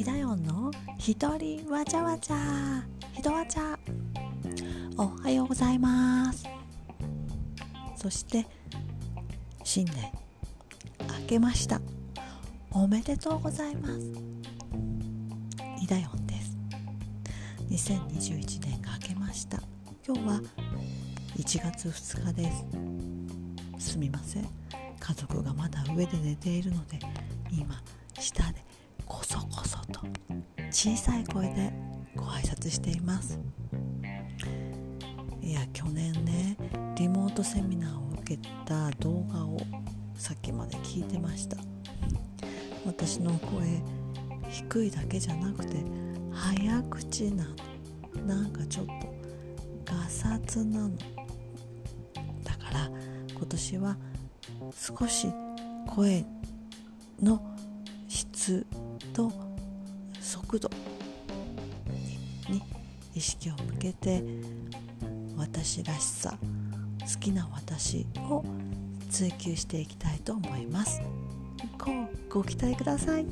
イダヨンの一人わちゃわちゃ。ひとわちゃ。おはようございます。そして新年。明けました。おめでとうございます。イダヨンです。2021年が明けました。今日は1月2日です。すみません。家族がまだ上で寝ているので今下でこそこそと小さい声でご挨拶しています。いや去年ねリモートセミナーを受けた動画をさっきまで聞いてました。私の声低いだけじゃなくて早口なのなんかちょっとガサツなの。だから今年は少し声の質速度に意識を向けて私らしさ好きな私を追求していきたいと思います。ごご期待ください。